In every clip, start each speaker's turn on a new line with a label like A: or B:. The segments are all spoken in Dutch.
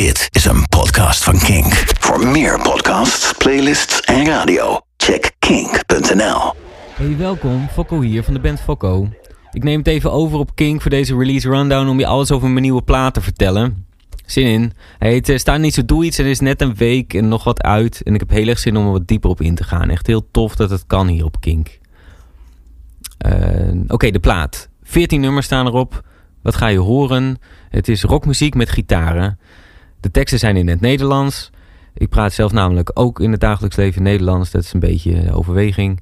A: Dit is een podcast van Kink. Voor meer podcasts, playlists en radio, check kink.nl.
B: Hey, welkom. Fokko hier van de band Fokko. Ik neem het even over op Kink voor deze release rundown om je alles over mijn nieuwe plaat te vertellen. Zin in. Hij heet uh, Sta niet zo doe iets en is net een week en nog wat uit. En ik heb heel erg zin om er wat dieper op in te gaan. Echt heel tof dat het kan hier op Kink. Uh, Oké, de plaat. 14 nummers staan erop. Wat ga je horen? Het is rockmuziek met gitaren. De teksten zijn in het Nederlands. Ik praat zelf namelijk ook in het dagelijks leven Nederlands. Dat is een beetje overweging.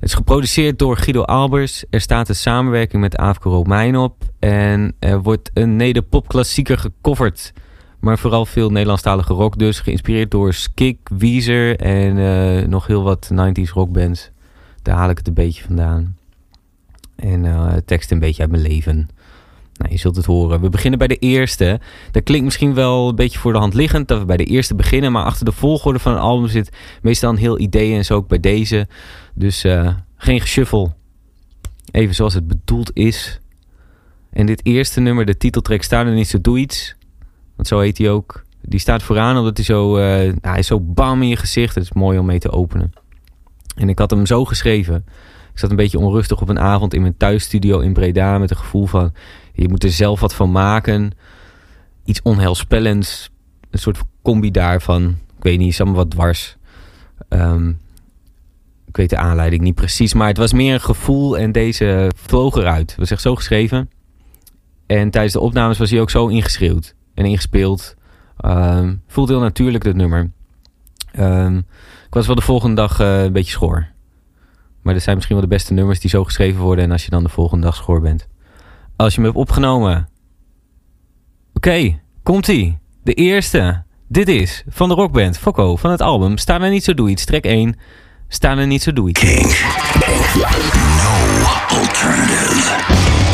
B: Het is geproduceerd door Guido Albers. Er staat een samenwerking met Aafke Romein op. En er wordt een nederpopklassieker gecoverd. Maar vooral veel Nederlandstalige rock dus. Geïnspireerd door Skik, Weezer en uh, nog heel wat 90s rockbands. Daar haal ik het een beetje vandaan. En uh, tekst een beetje uit mijn leven. Nou, je zult het horen. We beginnen bij de eerste. Dat klinkt misschien wel een beetje voor de hand liggend dat we bij de eerste beginnen. Maar achter de volgorde van een album zit meestal een heel idee. En zo ook bij deze. Dus uh, geen geshuffle. Even zoals het bedoeld is. En dit eerste nummer, de titeltrack, staat er niet zo doe iets. Want zo heet hij ook. Die staat vooraan omdat hij zo, uh, hij is zo bam in je gezicht. Het is mooi om mee te openen. En ik had hem zo geschreven. Ik zat een beetje onrustig op een avond in mijn thuisstudio in Breda. Met een gevoel van, je moet er zelf wat van maken. Iets onheilspellends. Een soort combi daarvan. Ik weet niet, is allemaal wat dwars. Um, ik weet de aanleiding niet precies. Maar het was meer een gevoel en deze vloog eruit. Het was echt zo geschreven. En tijdens de opnames was hij ook zo ingeschreeuwd en ingespeeld. Um, voelde heel natuurlijk, dat nummer. Um, ik was wel de volgende dag uh, een beetje schoor. Maar dat zijn misschien wel de beste nummers die zo geschreven worden. En als je dan de volgende dag schoor bent. Als je me hebt opgenomen. Oké, komt-ie. De eerste. Dit is van de rockband Fokko van het album Sta er niet zo doe iets, track 1. Sta er niet zo doe iets.
A: No alternative.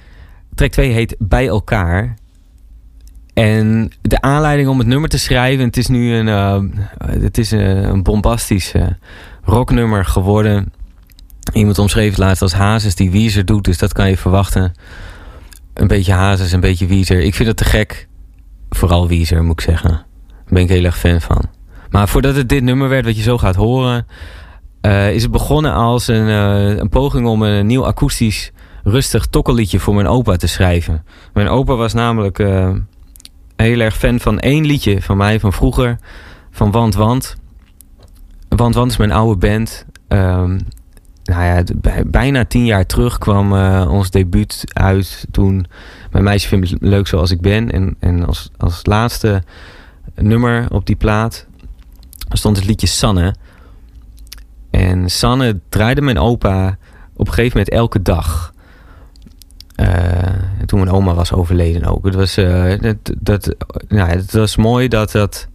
B: Track 2 heet Bij Elkaar. En de aanleiding om het nummer te schrijven... het is nu een, uh, het is een, een bombastisch rocknummer geworden. Iemand omschreef het laatst als Hazes die Weezer doet. Dus dat kan je verwachten. Een beetje Hazes, een beetje Weezer. Ik vind het te gek. Vooral Weezer, moet ik zeggen. Daar ben ik heel erg fan van. Maar voordat het dit nummer werd, wat je zo gaat horen... Uh, is het begonnen als een, een poging om een nieuw akoestisch rustig tokkelliedje voor mijn opa te schrijven. Mijn opa was namelijk uh, heel erg fan van één liedje van mij van vroeger. Van Want Want. Want Want is mijn oude band. Um, nou ja, bijna tien jaar terug kwam ons debuut uit toen mijn meisje vindt me leuk zoals ik ben. En, en als, als laatste nummer op die plaat stond het liedje Sanne. En Sanne draaide mijn opa op een gegeven moment elke dag. Eh, toen mijn oma was overleden ook. Het was, eh, dat, het was mooi dat dat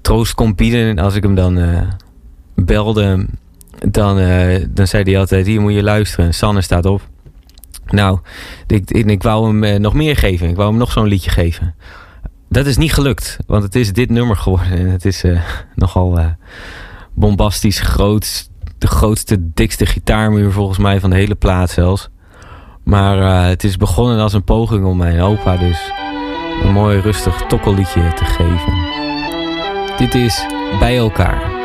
B: troost kon bieden. Als ik hem dan eh, belde, dan, dan zei hij altijd... Hier moet je luisteren, Sanne staat op. Nou, ik, ik, ik wou hem nog meer geven. Ik wou hem nog zo'n liedje geven. Dat is niet gelukt, want het is dit nummer geworden. En het is nogal bombastisch groot. De grootste, dikste gitaarmuur volgens mij van de hele plaat zelfs. Maar uh, het is begonnen als een poging om mijn opa dus een mooi rustig tokkelliedje te geven. Dit is Bij elkaar.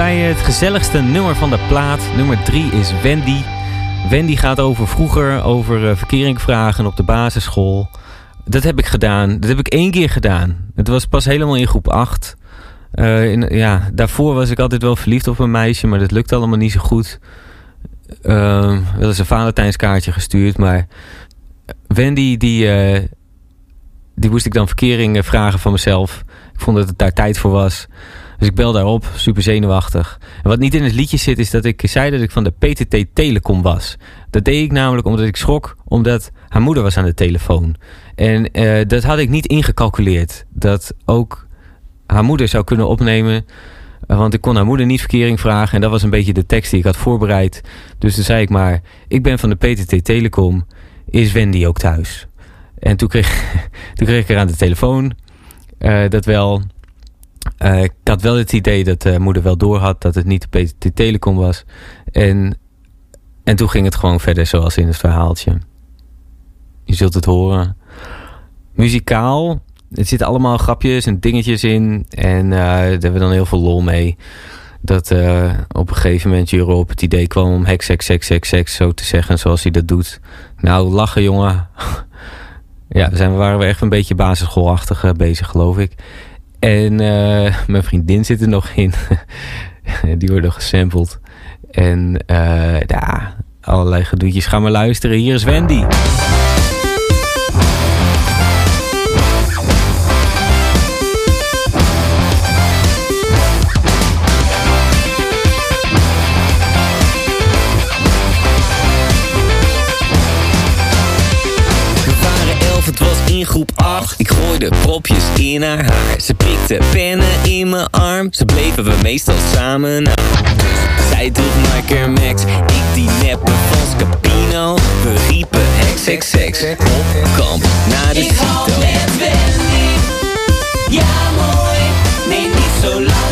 C: Bij het
B: gezelligste nummer van de plaat. Nummer 3 is Wendy. Wendy gaat over vroeger, over uh, verkeringvragen op de basisschool. Dat heb ik gedaan. Dat heb ik één keer gedaan. Het was pas helemaal in groep 8. Eh, in, ja, daarvoor was ik altijd wel verliefd op een meisje, maar dat lukte allemaal niet zo goed. Uh, wel eens een Valentijnskaartje gestuurd, maar Wendy, die, eh, die moest ik dan verkering eh, vragen van mezelf. Ik vond dat het daar tijd voor was. Dus ik bel daarop, super zenuwachtig. En wat niet in het liedje zit, is dat ik zei dat ik van de PTT Telecom was. Dat deed ik namelijk omdat ik schrok, omdat haar moeder was aan de telefoon. En eh, dat had ik niet ingecalculeerd. Dat ook haar moeder zou kunnen opnemen. Eh, Want ik kon haar moeder niet verkering vragen. En dat was een beetje de tekst die ik had voorbereid. Dus toen zei ik maar, ik ben van de PTT Telecom. Is Wendy ook thuis? En toen kreeg, toen kreeg ik er aan de telefoon eh, dat wel... eh, ik had wel het idee dat de moeder wel door had dat het niet de PTT Telecom was. En, en toen ging het gewoon verder zoals in het verhaaltje. Je zult het horen. Muzikaal, het zitten allemaal grapjes en dingetjes in. En eh, daar hebben we dan heel veel lol mee. Dat eh, op een gegeven moment Juro op het idee kwam om heks, heks, heks, heks, heks zo te zeggen zoals hij dat doet. Nou, lachen jongen. ja, zijn waren we echt een beetje basisschoolachtig eh, bezig geloof ik. En eh, mijn vriendin zit er nog in. Die worden gesampled. En eh, ja, allerlei gedoetjes. Ga maar luisteren. Hier is Wendy.
C: 8. Ik gooide propjes in haar haar. Ze pikte pennen in mijn arm. Ze bleven we meestal samen. Dus zij droeg Michael Max. Ik die neppe van Scapino. We riepen XXX op kamp naar de
D: Ik hou
C: Cito.
D: met Wendy. Ja, mooi. Nee, niet zo lang.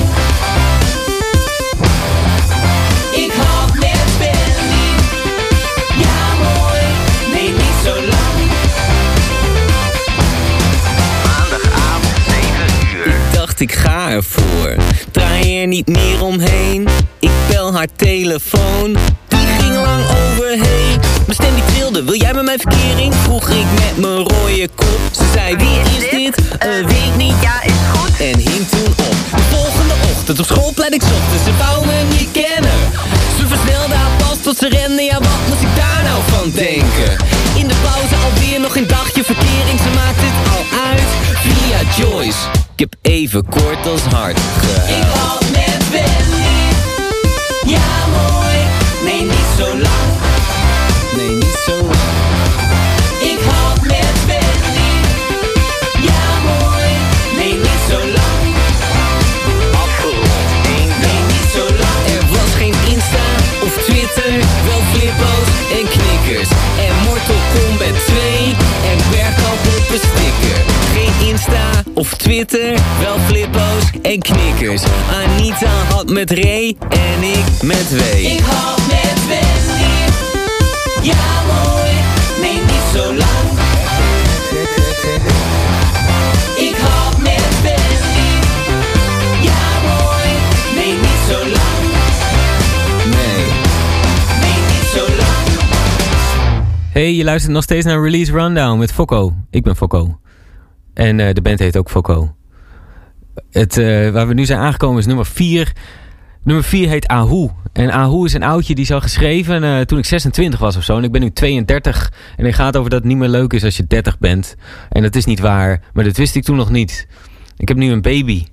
C: Ervoor. Draai er niet meer omheen. Ik bel haar telefoon. Die ging lang overheen. Mijn stem die trilde. Wil jij met mijn verkering? Vroeg ik met mijn rode kop. Ze zei wie is dit? Eh, weet niet.
E: Ja, is goed.
C: En hing toen op. De volgende ochtend op schoolplein ik zocht. Ze wou me niet kennen. Ze versnelde haar pas tot ze rende. Ja, wat moest ik daar nou van denken? In de pauze alweer nog een dagje verkering. Ze maakt het al uit via Joyce. Ik heb even kort als hard
D: Ik
C: gehuild.
D: hou met Wendy. Ja, mooi. Nee, niet zo lang.
C: Of Twitter, wel flippo's en knikkers. Anita had met Ray en ik met W.
D: Ik hou met Wendy. Ja, mooi. Nee, niet zo lang. Ik hou met Wendy. Ja, mooi. Nee, niet zo lang.
C: Nee.
D: Nee, niet zo lang.
B: Hey, je luistert nog steeds naar Release Rundown met Fokko. Ik ben Fokko. En eh, de band heet ook Fokko. Het, eh, waar we nu zijn aangekomen is nummer 4. Nummer 4 heet Ahu. En Ahu is een oudje die is al geschreven eh, toen ik 26 was of zo. En ik ben nu 32. En het gaat over dat het niet meer leuk is als je 30 bent. En dat is niet waar. Maar dat wist ik toen nog niet. Ik heb nu een baby.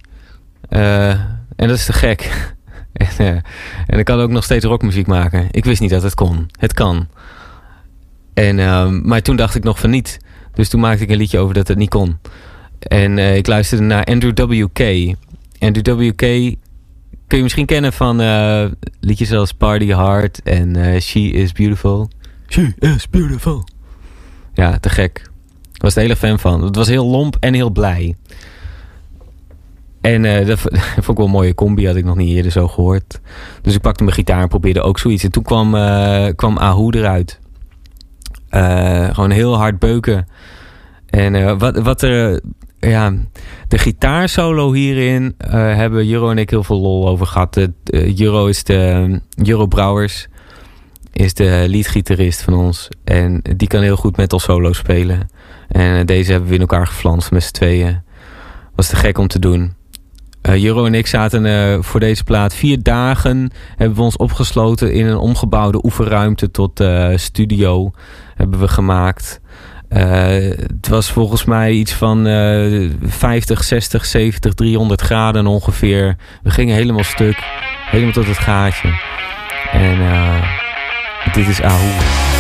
B: En dat is te gek. en, en ik kan ook nog steeds rockmuziek maken. Ik wist niet dat het kon. Het kan. En, ehm, maar toen dacht ik nog van niet. Dus toen maakte ik een liedje over dat het niet kon. En eh, ik luisterde naar Andrew W.K. Andrew W.K. kun je misschien kennen van eh, liedjes als Party Hard en eh, She Is Beautiful. She Is Beautiful. Ja, te gek. Ik was er hele fan van. Het was heel lomp en heel blij. En dat vond ik wel een mooie combi, had ik nog niet eerder zo gehoord. Dus ik pakte mijn gitaar en probeerde ook zoiets. En toen kwam, eh, kwam Ahu eruit. Eh, gewoon heel hard beuken. En eh, wat, wat er... Ja, de gitaarsolo hierin eh, hebben Juro en ik heel veel lol over gehad. Eh, Juro is de... Juro Brouwers is de leadgitarist van ons. En die kan heel goed metal solo spelen. En eh, deze hebben we in elkaar geflanst met z'n tweeën. Was te gek om te doen. Eh Juro en ik zaten eh, voor deze plaat vier dagen. Hebben we ons opgesloten in een omgebouwde oefenruimte tot eh, studio. Hebben we gemaakt. Het was volgens mij iets van eh 50, 60, 70, 300 graden ongeveer. We gingen helemaal stuk. Helemaal tot het gaatje. En dit is Ahu.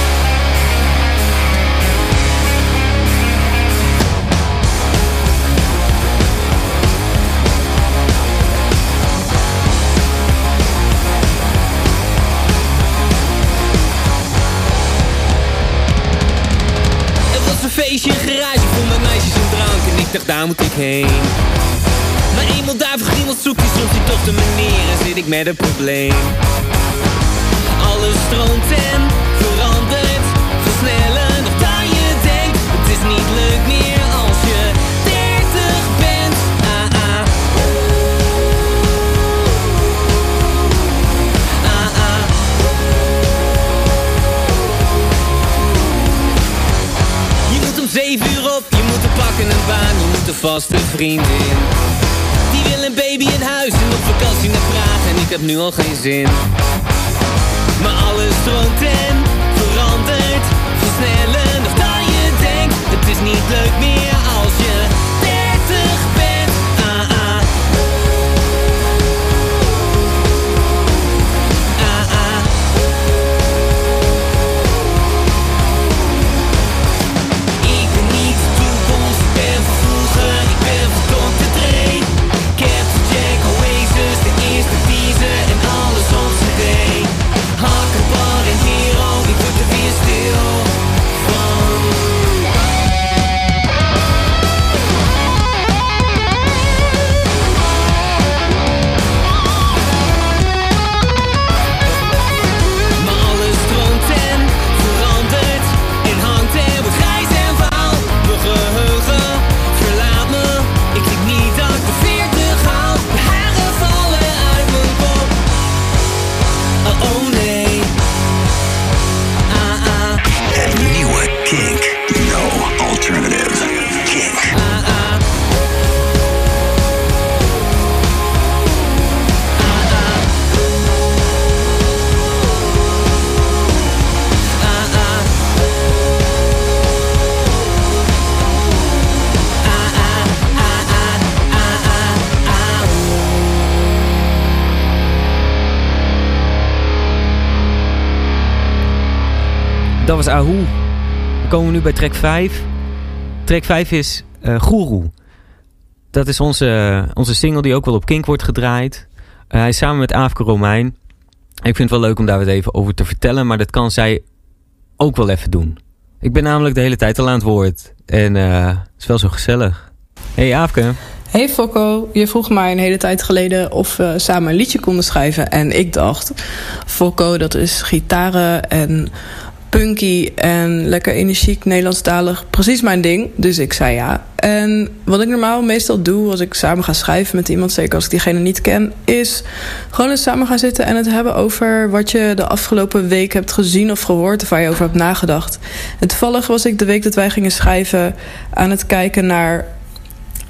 C: Feestje, een garage vol met meisjes en drank En ik dacht, daar moet ik heen. Maar eenmaal daar verging wat zoekjes rond die toch de meneer En zit ik met een probleem. Alles stroomt en pakken een baan, je moet een vaste vriendin. Die wil een baby in huis en op vakantie naar Praag en ik heb nu al geen zin. Maar alles stroomt en verandert, versnellen nog dan je denkt. Het is niet leuk meer
B: was Ahu. Komen we nu bij track 5. Track 5 is eh Guru. Dat is onze, onze single die ook wel op Kink wordt gedraaid. Eh, hij is samen met Aafke Romein. Ik vind het wel leuk om daar wat even over te vertellen, maar dat kan zij ook wel even doen. Ik ben namelijk de hele tijd al aan het woord. En eh, het is wel zo gezellig. Hey Aafke.
C: Hey Fokko, je vroeg mij een hele tijd geleden of we samen een liedje konden schrijven. En ik dacht, Fokko, dat is gitaren en punky en lekker energiek Nederlandstalig. Precies mijn ding, dus ik zei ja. En wat ik normaal meestal doe als ik samen ga schrijven met iemand... zeker als ik diegene niet ken, is gewoon eens samen gaan zitten... en het hebben over wat je de afgelopen week hebt gezien of gehoord... of waar je over hebt nagedacht. En toevallig was ik de week dat wij gingen schrijven aan het kijken naar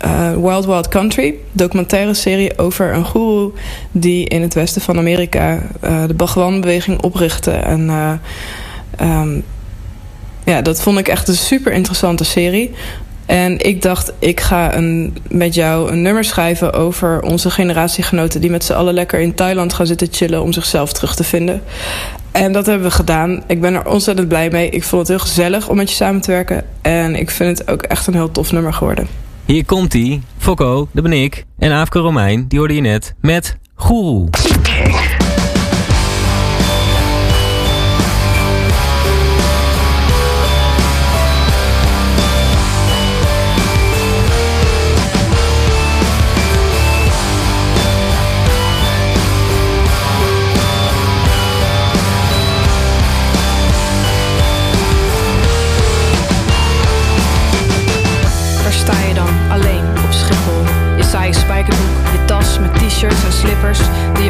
C: uh, Wild Wild Country, documentaire serie over een guru die in het westen van Amerika uh, de Bhagwan-beweging oprichtte. En uh, um, ja, dat vond ik echt een super interessante serie. En ik dacht, ik ga een, met jou een nummer schrijven over onze generatiegenoten die met z'n allen lekker in Thailand gaan zitten chillen om zichzelf terug te vinden. En dat hebben we gedaan. Ik ben er ontzettend blij mee. Ik vond het heel gezellig om met je samen te werken. En ik vind het ook echt een heel tof nummer geworden.
B: Hier komt hij. Fokko, dat ben ik. En Aafke Romein, die hoorde je net, met Guru.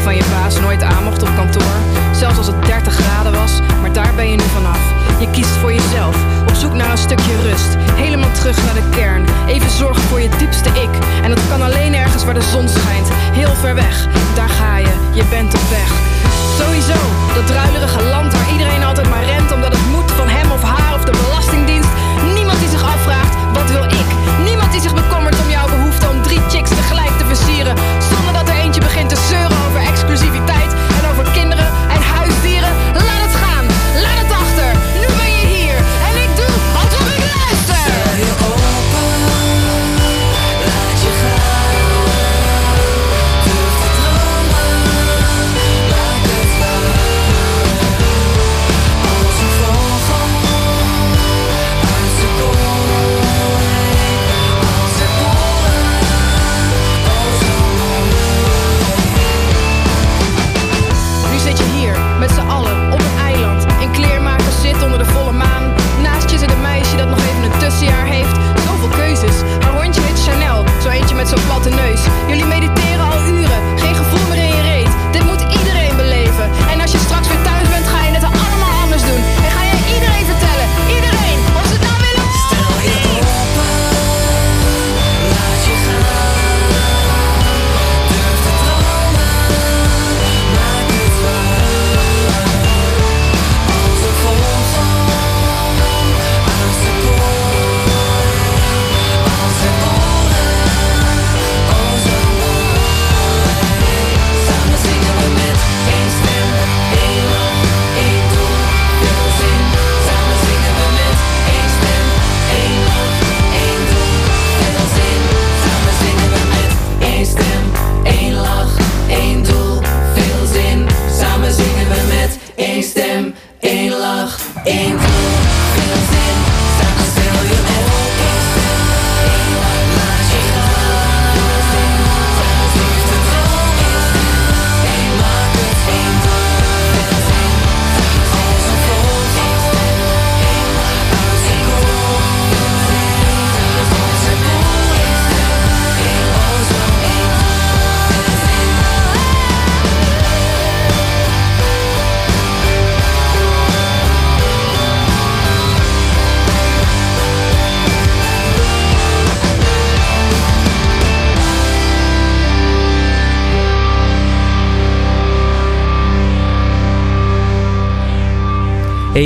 C: Van je baas nooit aan mocht op kantoor. Zelfs als het 30 graden was, maar daar ben je nu vanaf. Je kiest voor jezelf, op zoek naar een stukje rust. Helemaal terug naar de kern, even zorgen voor je diepste ik. En dat kan alleen ergens waar de zon schijnt, heel ver weg. Daar ga je, je bent op weg. Sowieso, dat druilerige land waar iedereen altijd maar rent... omdat het moet van hem of haar of de belastingdienst. Niemand die zich afvraagt, wat wil ik? Niemand die zich bekommert om jouw behoefte om drie chicks tegelijk te versieren. Zonder dat er eentje begint te zeuren kinderen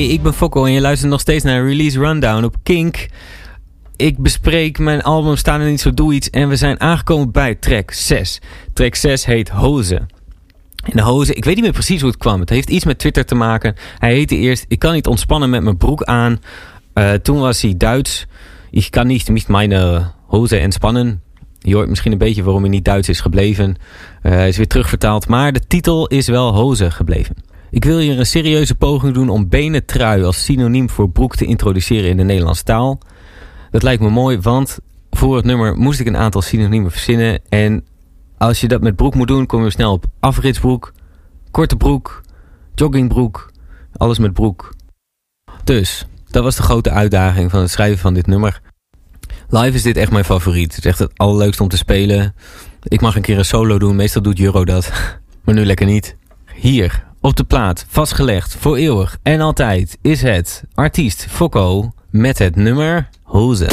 C: Ik
B: ben Fokko en je luistert nog steeds naar Release Rundown op Kink. Ik bespreek mijn album Staan er niet zo doe iets en we zijn aangekomen bij track 6. Track 6 heet Hoze. En de hozen, ik weet niet meer precies hoe het kwam. Het heeft iets met Twitter te maken. Hij heette eerst, ik kan niet ontspannen met mijn broek aan. Eh, toen was hij Duits. Ik kan niet met mijn hozen entspannen. Je hoort misschien een beetje waarom hij niet Duits is gebleven. Eh, hij is weer terugvertaald, maar de titel is wel hozen gebleven. Ik wil hier een serieuze poging doen om benentrui als synoniem voor broek te introduceren in de Nederlandse taal. Dat lijkt me mooi, want voor het nummer moest ik een aantal synoniemen verzinnen. En als je dat met broek moet doen, kom je snel op afritsbroek, korte broek, joggingbroek, alles met broek. Dus, dat was de grote uitdaging van het schrijven van dit nummer. Live is dit echt mijn favoriet. Het is echt het allerleukste om te spelen. Ik mag een keer een solo doen, meestal doet Juro dat. Maar nu lekker niet. Hier, op de plaat, vastgelegd, voor eeuwig en altijd, is het artiest Fokko met het nummer Hozen.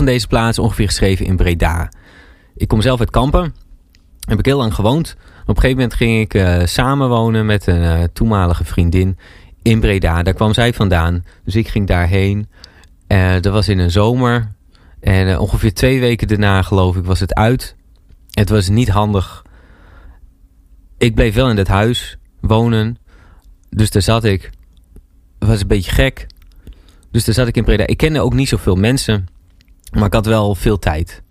B: Van deze plaats ongeveer geschreven in Breda. Ik kom zelf uit Kampen. Heb ik heel lang gewoond. Op een gegeven moment ging ik eh, samenwonen met een eh, toenmalige vriendin in Breda. Daar kwam zij vandaan. Dus ik ging daarheen. Eh, dat was in een zomer. En ongeveer twee weken daarna, geloof ik, was het uit. Het was niet handig. Ik bleef wel in dat huis wonen. Dus daar zat ik. Het was een beetje gek. Dus daar zat ik in Breda. Ik kende ook niet zoveel mensen. Maar ik had wel veel tijd.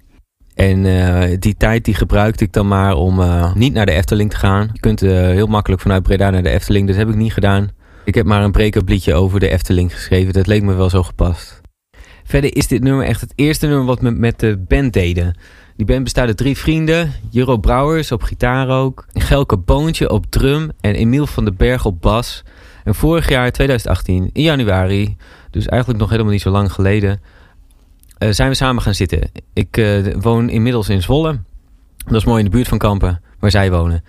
B: En eh, die tijd die gebruikte ik dan maar om eh, niet naar de Efteling te gaan. Je kunt eh, heel makkelijk vanuit Breda naar de Efteling. Dat heb ik niet gedaan. Ik heb maar een break-up liedje over de Efteling geschreven. Dat leek me wel zo gepast. Verder is dit nummer echt het eerste nummer wat we met de band deden. Die band bestaat uit drie vrienden. Juro Brouwers op gitaar ook. Gelke Boontje op drum. En Emiel van den Berg op bas. En vorig jaar, 2018, in januari... dus eigenlijk nog helemaal niet zo lang geleden... eh, zijn we samen gaan zitten. Ik eh, woon inmiddels in Zwolle. Dat is mooi in de buurt van Kampen, waar zij wonen.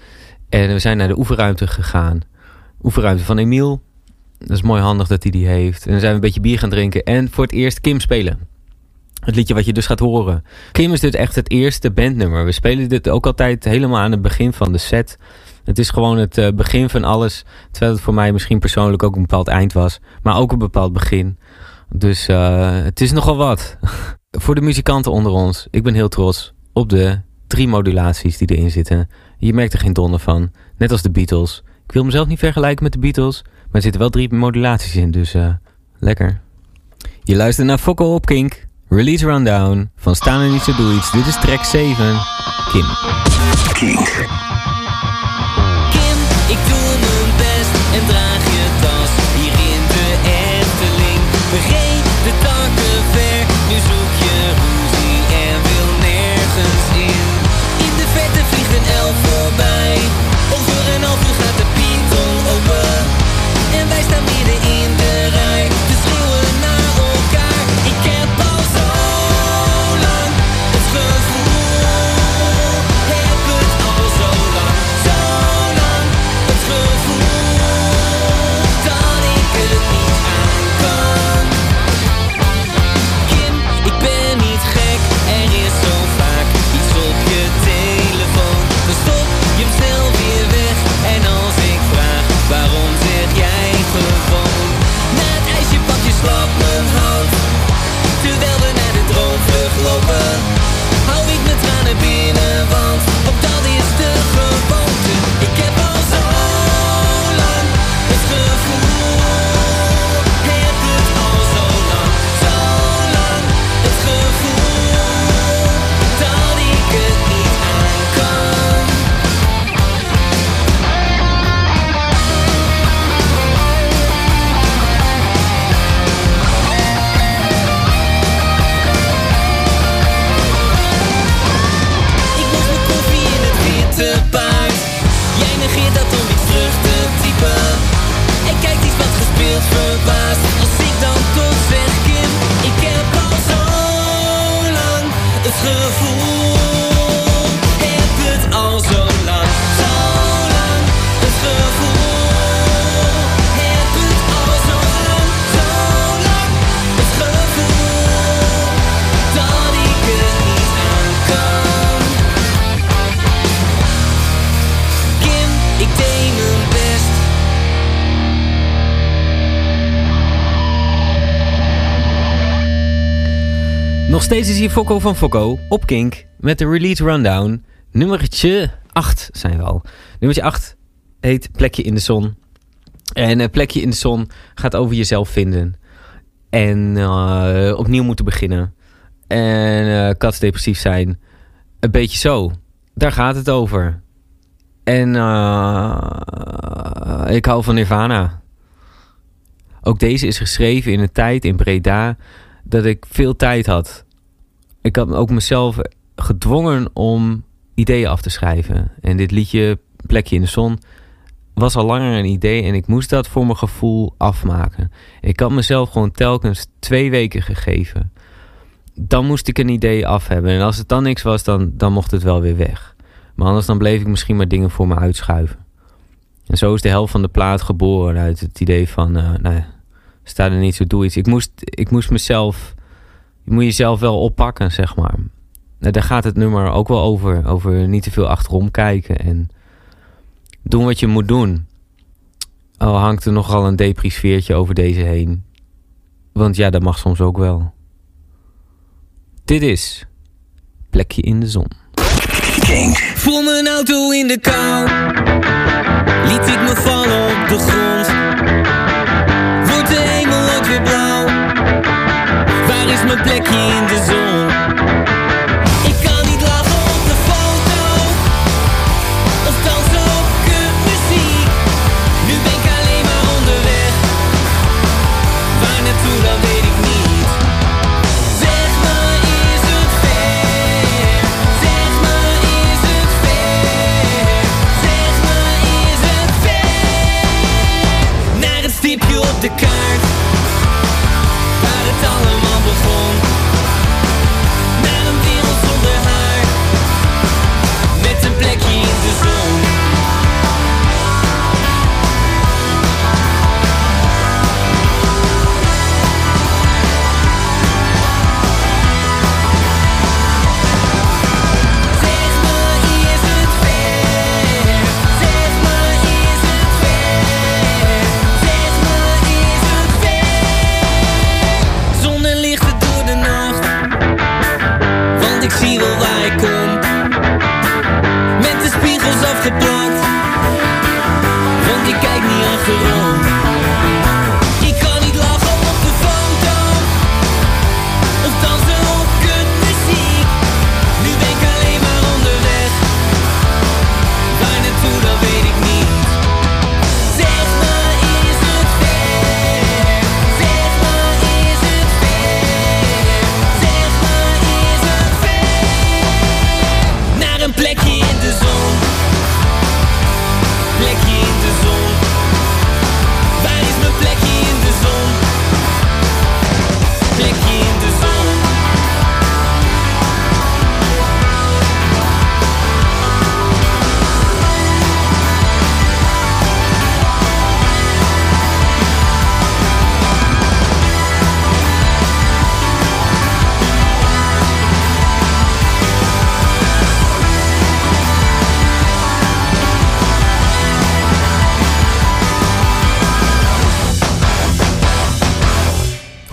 B: En we zijn naar de oefenruimte gegaan. Oefenruimte van Emiel. Dat is mooi handig dat hij die heeft. En dan zijn we een beetje bier gaan drinken. En voor het eerst Kim spelen. Het liedje wat je dus gaat horen. Kim is dit echt het eerste bandnummer. We spelen dit ook altijd helemaal aan het begin van de set. Het is gewoon het eh, begin van alles. Terwijl het voor mij misschien persoonlijk ook een bepaald eind was. Maar ook een bepaald begin. Dus eh, het is nogal wat. voor de muzikanten onder ons. Ik ben heel trots op de drie modulaties die erin zitten. Je merkt er geen donder van. Net als de Beatles. Ik wil mezelf niet vergelijken met de Beatles. Maar er zitten wel drie modulaties in. Dus eh, lekker. Je luistert naar Fokko op Kink. Release Rundown. Van Staan en Niet Zo Doe Iets. Dit is track 7. Kim.
A: Kink.
B: Steeds is hier Fokko van Fokko op Kink met de release rundown. Nummertje 8 zijn we al. Nummertje 8 heet Plekje in de Zon. En eh, Plekje in de Zon gaat over jezelf vinden. En eh, opnieuw moeten beginnen. En eh katsdepressief zijn. Een beetje zo. Daar gaat het over. En ik hou van Nirvana. Ook deze is geschreven in een tijd in Breda dat ik veel tijd had. Ik had ook mezelf gedwongen om ideeën af te schrijven. En dit liedje, Plekje in de Zon, was al langer een idee en ik moest dat voor mijn gevoel afmaken. Ik had mezelf gewoon telkens twee weken gegeven. Dan moest ik een idee af hebben. En als het dan niks was, dan, dan mocht het wel weer weg. Maar anders dan bleef ik misschien maar dingen voor me uitschuiven. En zo is de helft van de plaat geboren uit het idee van, eh nou ja, sta er niet zo, doe iets. Ik moest, ik moest mezelf, je moet jezelf wel oppakken, zeg maar. Nou, daar gaat het nummer ook wel over. Over niet te veel achterom kijken en doen wat je moet doen. Al hangt er nogal een depri-sfeertje over deze heen. Want ja, dat mag soms ook wel. Dit is Plekje in de Zon.
A: Kink.
C: Voel mijn auto in de kou. Liet ik me vallen op de grond. Waar is mijn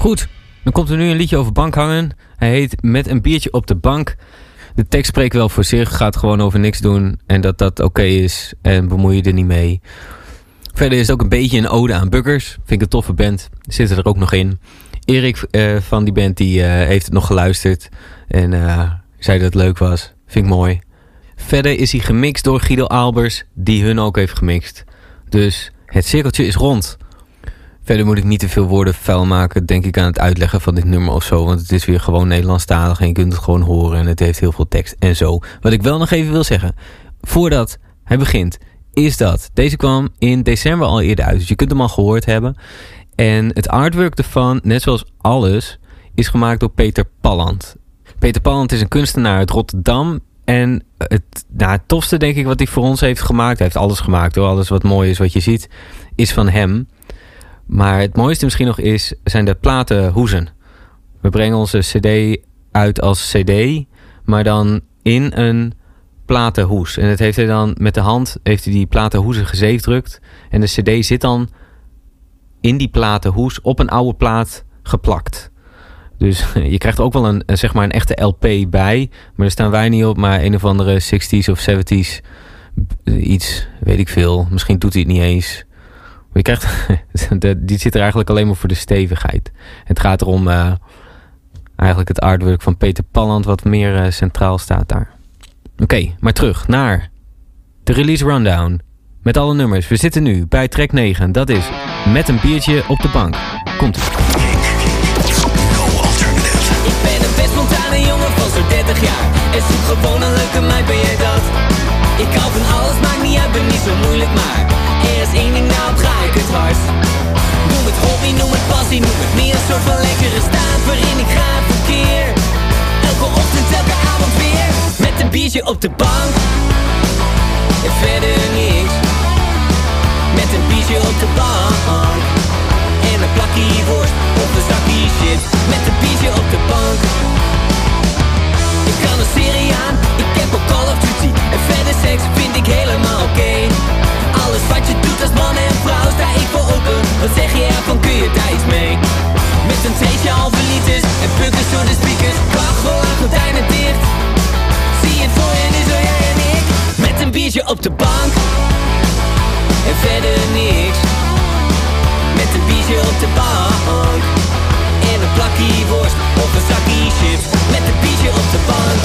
B: Goed, dan komt er nu een liedje over bank hangen. Hij heet Met een biertje op de bank. De tekst spreekt wel voor zich, gaat gewoon over niks doen. En dat dat oké is en bemoei je er niet mee. Verder is het ook een beetje een ode aan Buggers. Vind ik een toffe band. Zit er ook nog in. Erik eh, van die band die, eh, heeft het nog geluisterd. En eh, zei dat het leuk was. Vind ik mooi. Verder is hij gemixt door Guido Albers, die hun ook heeft gemixt. Dus het cirkeltje is rond. Verder moet ik niet te veel woorden vuil maken, denk ik, aan het uitleggen van dit nummer of zo. Want het is weer gewoon Nederlandstalig en je kunt het gewoon horen. En het heeft heel veel tekst en zo. Wat ik wel nog even wil zeggen, voordat hij begint, is dat deze kwam in december al eerder uit. Dus je kunt hem al gehoord hebben. En het artwork ervan, net zoals alles, is gemaakt door Peter Palland. Peter Palland is een kunstenaar uit Rotterdam. En het, nou, het tofste, denk ik, wat hij voor ons heeft gemaakt. Hij heeft alles gemaakt hoor. Alles wat mooi is, wat je ziet, is van hem. Maar het mooiste misschien nog is, zijn de platenhoezen. We brengen onze cd uit als cd, maar dan in een platenhoes. En het heeft hij dan met de hand, heeft hij die platenhoezen gezeefdrukt. En de cd zit dan in die platenhoes op een oude plaat geplakt. Dus je krijgt ook wel een, zeg maar een echte LP bij. Maar daar staan wij niet op. Maar een of andere 60s of 70s iets, weet ik veel. Misschien doet hij het niet eens. Maar je krijgt, de- die zit er eigenlijk alleen maar voor de stevigheid. Het gaat erom eh, eigenlijk het artwork van Peter Palland wat meer eh, centraal staat daar. Oké, maar terug naar de release rundown. Met alle nummers. We zitten nu bij track 9. Dat is Met een biertje op de bank. Komt ie.
C: Ik ben een best jongen van zo'n 30 jaar En zoek gewoon een leuke meid, ben jij dat? Ik hou van alles, maakt niet ben niet zo moeilijk maar Er is één Noem het hobby, noem het passie, noem het meer. Een soort van lekkere staat waarin ik ga verkeer. Elke ochtend, elke avond weer. Met een biertje op de bank. En verder niks. Met een biertje op de bank. En een plakje worst of een zakje shit. Met een biertje op de bank. Ik kan een serie aan, ik heb ook Call of Duty En verder seks vind ik helemaal oké als man en vrouw sta ik voor open Wat zeg je ervan, kun je iets mee? Met een treetje halve liters en pukkers door de speakers. Kachel aan gordijnen dicht. Zie je het voor je, nu zo jij en ik Met een biertje op de bank. En verder niks. Met een biertje op de bank. En een plakje worst of een zakje chips. Met een biertje op de bank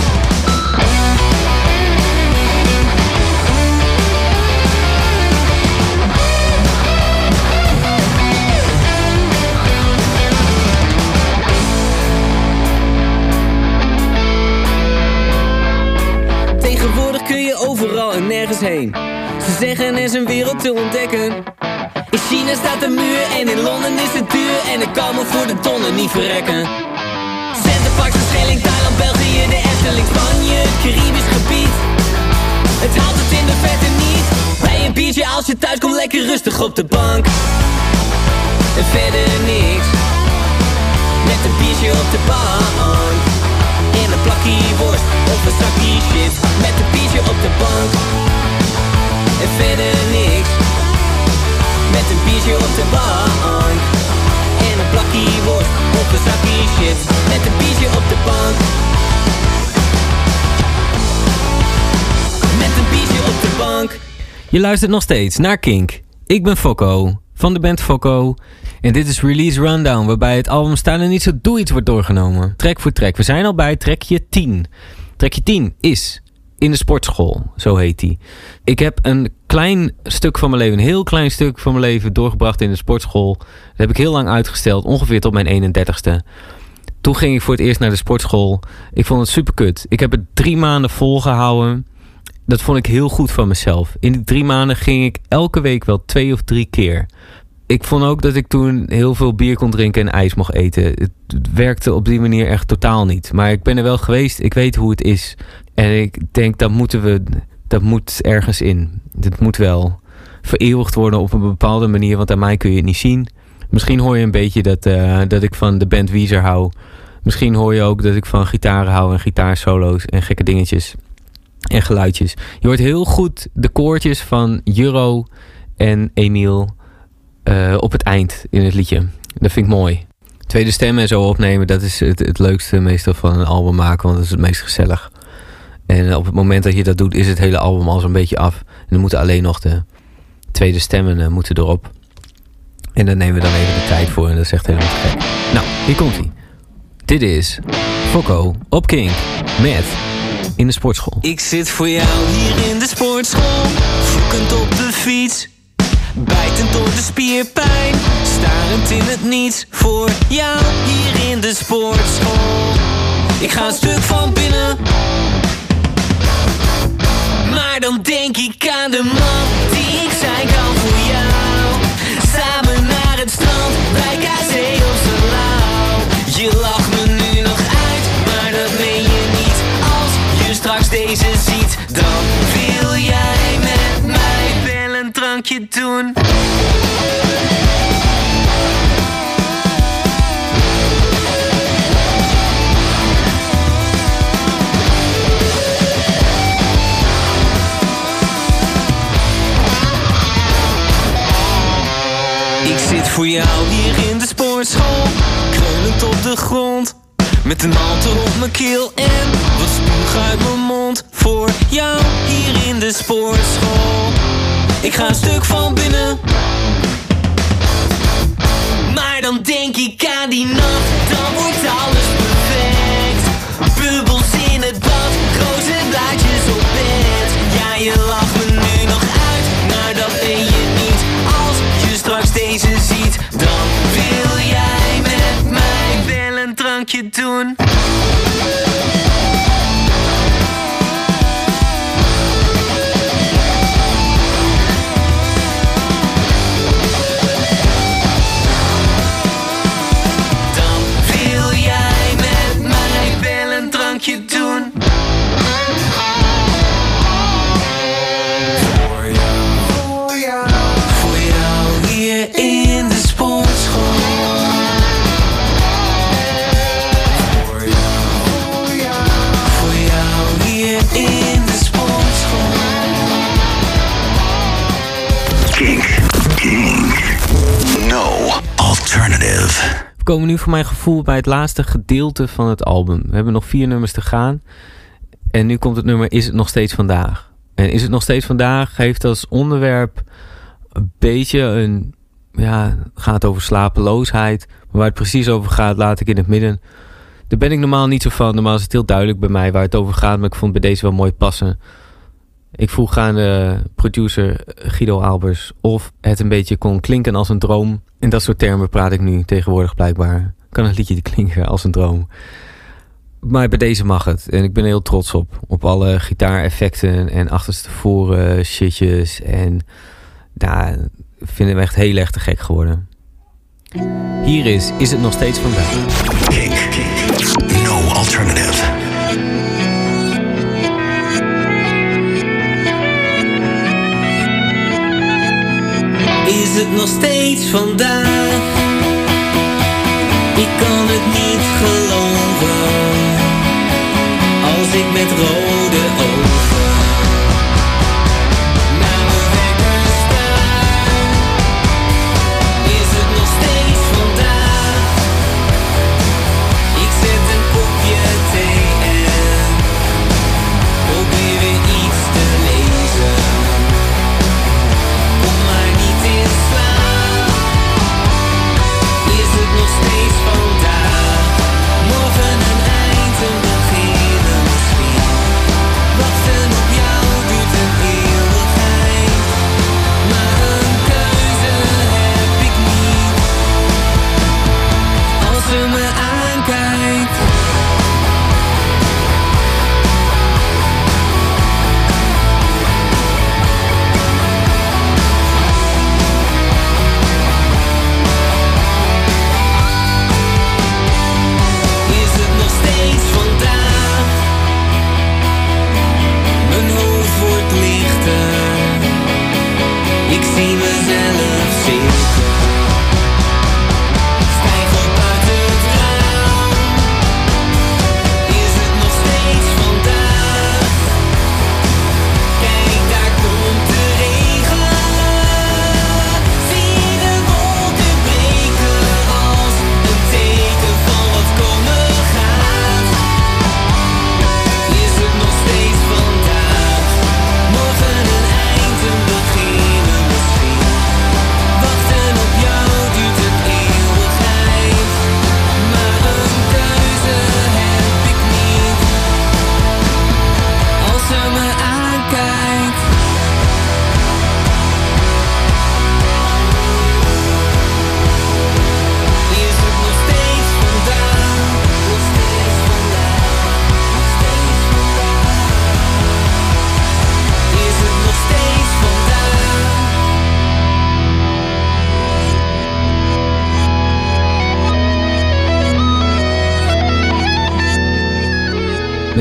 C: heen. Ze zeggen er is een wereld te ontdekken. In China staat een muur en in Londen is het duur. En ik kan me voor de tonnen niet verrekken. Centerparks, Schelling, Thailand, België, de Efteling, Spanje, het Caribisch gebied. Het haalt het in de verte niet. Bij een biertje als je thuis komt, lekker rustig op de bank. En verder niks. Met een biertje op de bank. En een plakje worst of een zakje chips. Met op de bank En verder niks met een biertje op de bank En een plakje worst of een chips Met een biertje op de bank Met een biertje op de bank
B: Je luistert nog steeds naar Kink. Ik ben Fokko van de band Fokko. En dit is Release Rundown, waarbij het album Staan er niet zo doe iets wordt doorgenomen. Track voor track. We zijn al bij trekje 10. Trekje 10 is in de sportschool, zo heet die. Ik heb een klein stuk van mijn leven, een heel klein stuk van mijn leven doorgebracht in de sportschool. Dat heb ik heel lang uitgesteld, ongeveer tot mijn 31ste. Toen ging ik voor het eerst naar de sportschool. Ik vond het super kut. Ik heb het drie maanden volgehouden. Dat vond ik heel goed van mezelf. In die drie maanden ging ik elke week wel twee of drie keer. Ik vond ook dat ik toen heel veel bier kon drinken en ijs mocht eten. Het, het werkte op die manier echt totaal niet. Maar ik ben er wel geweest. Ik weet hoe het is. En ik denk dat moeten we. Dat moet ergens in. Dit moet wel vereeuwigd worden op een bepaalde manier. Want aan mij kun je het niet zien. Misschien hoor je een beetje dat, eh, dat ik van de band Weezer hou. Misschien hoor je ook dat ik van gitaren hou en gitaarsolo's en gekke dingetjes en geluidjes. Je hoort heel goed de koortjes van Juro en Emiel eh, op het eind in het liedje. Dat vind ik mooi. Tweede stemmen en zo opnemen, dat is het, het leukste meestal van een album maken, want dat is het meest gezellig. En op het moment dat je dat doet, is het hele album al zo'n beetje af. En dan moeten alleen nog de tweede stemmen eh, moeten erop. En daar nemen we dan even de tijd voor en dat is echt helemaal te gek. Nou, hier komt hij. Dit is Fokko op King met In de Sportschool.
C: Ik zit voor jou hier in de sportschool, vloekend op de fiets. Bijtend door de spierpijn, starend in het niets. Voor jou hier in de sportschool. Ik ga een stuk van binnen. Maar dan denk ik aan de man die ik zijn kan voor jou. Samen naar het strand, bij Kazee of Salau. Je lacht me nu nog uit, maar dat meen je niet. Als je straks deze ziet, dan wil jij met mij wel een drankje doen. Voor jou hier in de sportschool, kreunend op de grond. Met een halte op mijn keel en wat spuug uit mijn mond. Voor jou hier in de sportschool Ik ga een stuk van binnen. Maar dan denk ik aan die nacht Dan wordt alles perfect. Bubbels in het bad, roze blaadjes op bed. Ja, je lacht een drankje
B: nu voor mijn gevoel bij het laatste gedeelte van het album. We hebben nog vier nummers te gaan. En nu komt het nummer Is het nog steeds vandaag? En Is het nog steeds vandaag heeft als onderwerp een beetje een... Ja, gaat over slapeloosheid. Maar waar het precies over gaat, laat ik in het midden. Daar ben ik normaal niet zo van. Normaal is het heel duidelijk bij mij waar het over gaat. Maar ik vond bij deze wel mooi passen. Ik vroeg aan de producer Guido Albers of het een beetje kon klinken als een droom. In dat soort termen praat ik nu tegenwoordig blijkbaar. Kan een liedje klinken als een droom. Maar bij deze mag het. En ik ben heel trots op. Op alle gitaareffecten en achterstevoren shitjes. En ja, ik vind hem echt heel erg te gek geworden. Hier is Is het nog steeds vandaag.
A: Kink. No alternative.
C: Is het nog steeds vandaag? Ik kan het niet geloven Als ik met rode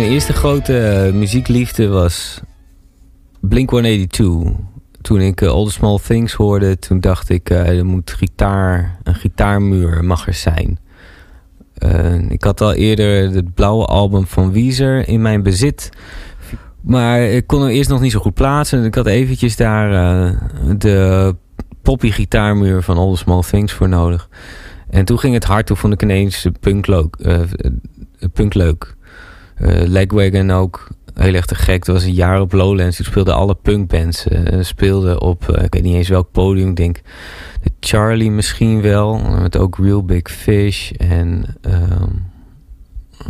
C: Mijn
B: eerste grote eh, muziekliefde was Blink-182. Toen ik eh, All the Small Things hoorde, toen dacht ik, eh, er moet gitaar, een gitaarmuur mag er zijn. Ik had al eerder het blauwe album van Weezer in mijn bezit. Maar ik kon hem eerst nog niet zo goed plaatsen. Ik had eventjes daar de poppy gitaarmuur van All the Small Things voor nodig. En toen ging het hard. Toen vond ik ineens eh, punk leuk. Eh Legwagon ook. Heel erg te gek. Dat was een jaar op Lowlands. Toen speelden alle punkbands. eh speelden op, eh, ik weet niet eens welk podium. Ik denk de Charlie misschien wel. Met ook Real Big Fish. En ehm,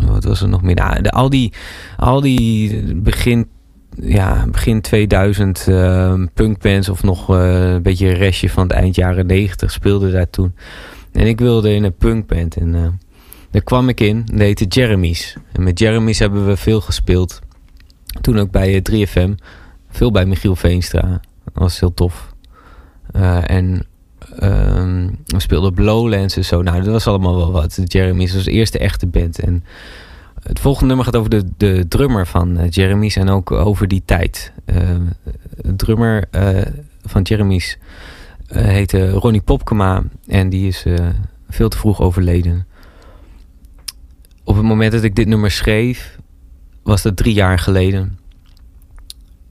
B: wat was er nog meer? Nou, al die, al die begin, ja, begin 2000 ehm, punkbands. Of nog een beetje een restje van het eind jaren 90 speelden daar toen. En ik wilde in een punkband. En eh, daar kwam ik in. Dat heette Jeremy's. En met Jeremy's hebben we veel gespeeld. Toen ook bij eh, 3FM. Veel bij Michiel Veenstra. Dat was heel tof. Eh, en ehm, we speelden op en zo. Nou, dat was allemaal wel wat. Jeremy's was de eerste echte band. En het volgende nummer gaat over de, de drummer van eh, Jeremy's. En ook over die tijd. Eh, de drummer eh, van Jeremy's eh, heette Ronnie Popkema. En die is eh, veel te vroeg overleden. Op het moment dat ik dit nummer schreef, was dat drie jaar geleden.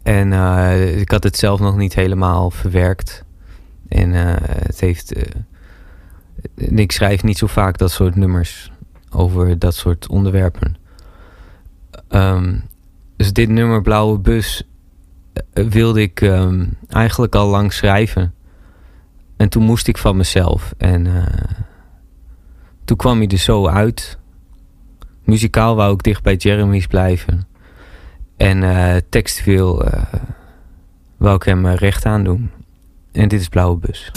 B: En eh, ik had het zelf nog niet helemaal verwerkt. En eh, het heeft. eh, ik schrijf niet zo vaak dat soort nummers over dat soort onderwerpen. Ehm, dus dit nummer Blauwe Bus wilde ik ehm, eigenlijk al lang schrijven. En toen moest ik van mezelf. En toen kwam hij er zo uit. Muzikaal wou ik dicht bij Jeremy's blijven. En textueel eh, wou ik hem eh, recht aan doen. En dit is Blauwe Bus.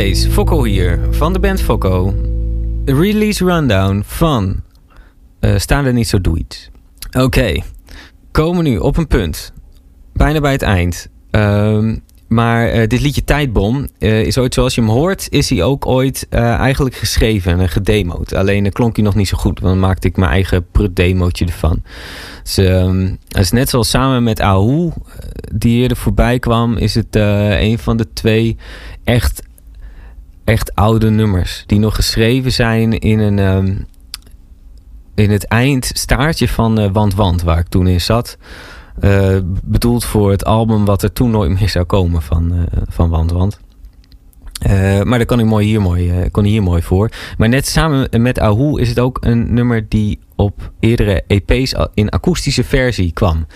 B: Steeds, hier, van de band Fokko. Release rundown van eh Staan er niet zo doe iets. Oké, komen nu op een punt. Bijna bij het eind. Ehm, maar eh, dit liedje Tijdbom eh, is ooit zoals je hem hoort, is hij ook ooit eigenlijk geschreven en gedemoed. Alleen klonk hij nog niet zo goed, dan maakte ik mijn eigen prut-demootje ervan. Dus, ehm, is net zoals samen met Ahu, die eerder voorbij kwam, is het een van de twee echt echt oude nummers. Die nog geschreven zijn in, een, ehm, in het eindstaartje van eh, Want Want, waar ik toen in zat. Eh, bedoeld voor het album wat er toen nooit meer zou komen van, eh, van Want Want. Maar dat kan ik mooi hier mooi, kon hier mooi voor. Maar net samen met Ahu is het ook een nummer die op eerdere EP's in akoestische versie kwam.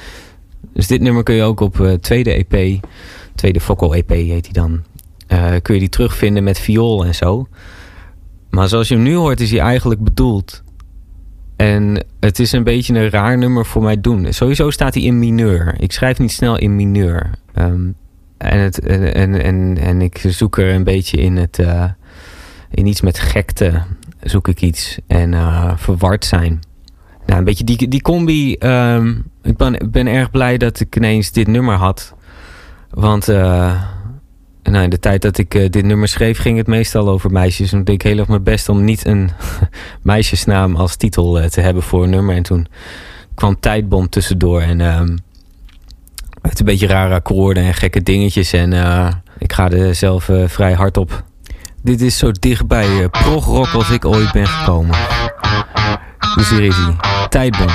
B: Dus dit nummer kun je ook op tweede EP, tweede Fokko EP heet die dan, eh, kun je die terugvinden met viool en zo. Maar zoals je hem nu hoort is hij eigenlijk bedoeld. En het is een beetje een raar nummer voor mij doen. Sowieso staat hij in mineur. Ik schrijf niet snel in mineur. Ehm, en, het, en, en, en, ik zoek er een beetje in het. eh, in iets met gekte zoek ik iets. En eh, verward zijn. Nou, een beetje die, die combi. ehm, ik ben, ben erg blij dat ik ineens dit nummer had. Want nou, in de tijd dat ik eh, dit nummer schreef, ging het meestal over meisjes. En ik deed ik heel erg mijn best om niet een meisjesnaam als titel eh, te hebben voor een nummer. En toen kwam Tijdbom tussendoor. En ehm, het een beetje rare akkoorden en gekke dingetjes. En eh, ik ga er zelf vrij hard op. Dit is zo dicht bij eh, progrock als ik ooit ben gekomen. Dus hier is hij. Tijdbom.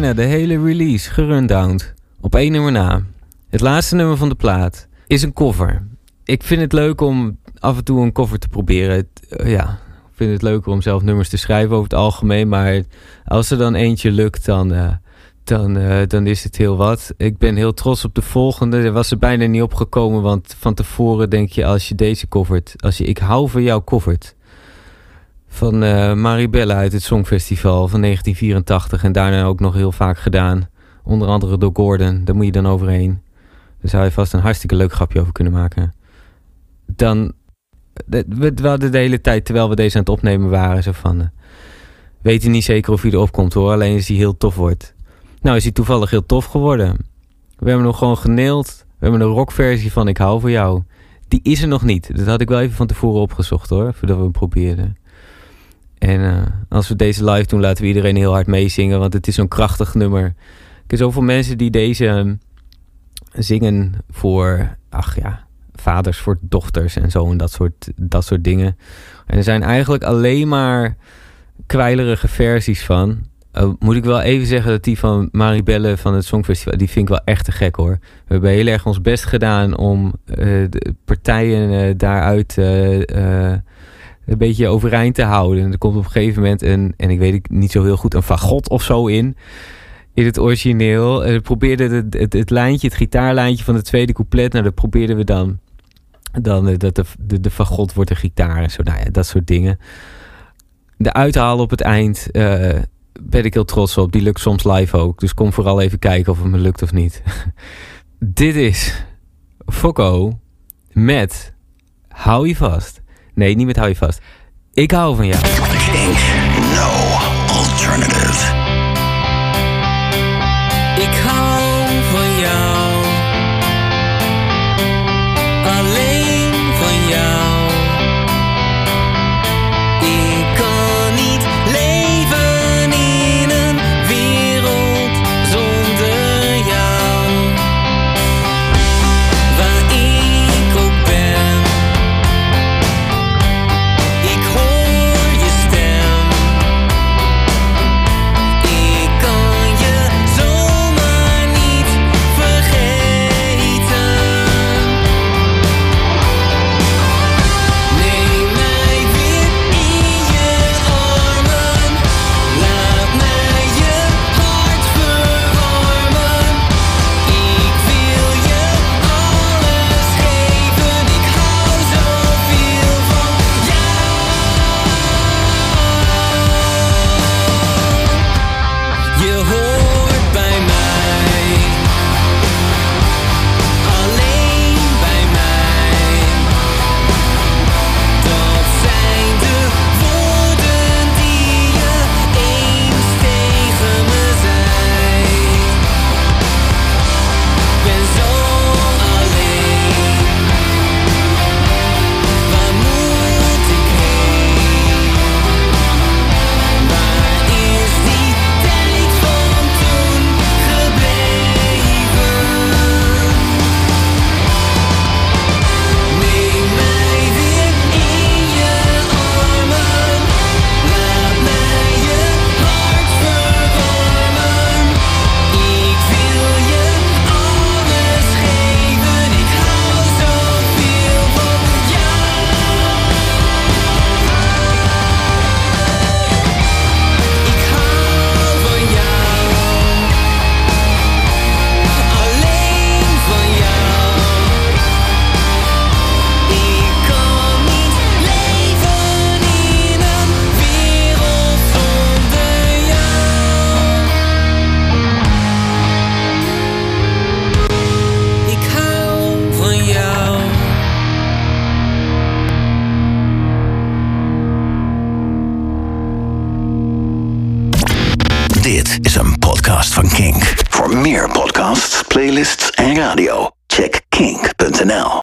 C: De
B: hele release gerundowned. Op één nummer na. Het laatste nummer van de plaat is een cover. Ik vind het leuk om af en toe een cover te proberen. Eh, ja, ik vind het leuker om zelf nummers te schrijven over het algemeen. Maar als er dan eentje lukt, dan, eh, dan, eh, dan is het heel wat. Ik ben heel trots op de volgende. Er was er bijna niet opgekomen, want van tevoren denk je als je deze covert... Als je Ik hou van jou covert van eh Maribella uit het Songfestival van 1984. En daarna ook nog heel vaak gedaan. Onder andere door Gordon. Daar moet je dan overheen. Daar zou je vast een hartstikke leuk grapje over kunnen maken. Dan... We, hadden de hele tijd, terwijl we deze aan het opnemen waren, zo van... eh, weet je niet zeker of hij erop komt hoor. Alleen als hij heel tof wordt. Nou is hij toevallig heel tof geworden. We hebben nog gewoon geneeld. We hebben een rockversie van Ik hou van jou. Die is er nog niet. Dat had ik wel even van tevoren opgezocht hoor. Voordat we hem probeerden. En eh, als we deze live doen, laten we iedereen heel hard meezingen. Want het is zo'n krachtig nummer. Ik heb zoveel mensen die deze ehm, zingen voor, ach ja, vaders voor dochters en zo. En dat soort, dat soort dingen. En er zijn eigenlijk alleen maar kwijlerige versies van. Eh, moet ik wel even zeggen dat die van Maribelle van het Songfestival, die vind ik wel echt te gek hoor. We hebben heel erg ons best gedaan om eh, de partijen daaruit een beetje overeind te houden. En er komt op een gegeven moment een, en ik weet het niet zo heel goed, een fagot of zo in. in het origineel. En we probeerden het, het, het lijntje, het gitaarlijntje van het tweede couplet. Nou, dat probeerden we dan. Dan eh, dat de, de, de fagot wordt een gitaar en zo. Nou ja, dat soort dingen. De uithalen op het eind eh, ben ik heel trots op. Die lukt soms live ook. Dus kom vooral even kijken of het me lukt of niet. Dit is Fokko met Hou je vast. Nee, niet met Hou je vast. Ik hou van jou.
C: Kink. No alternative.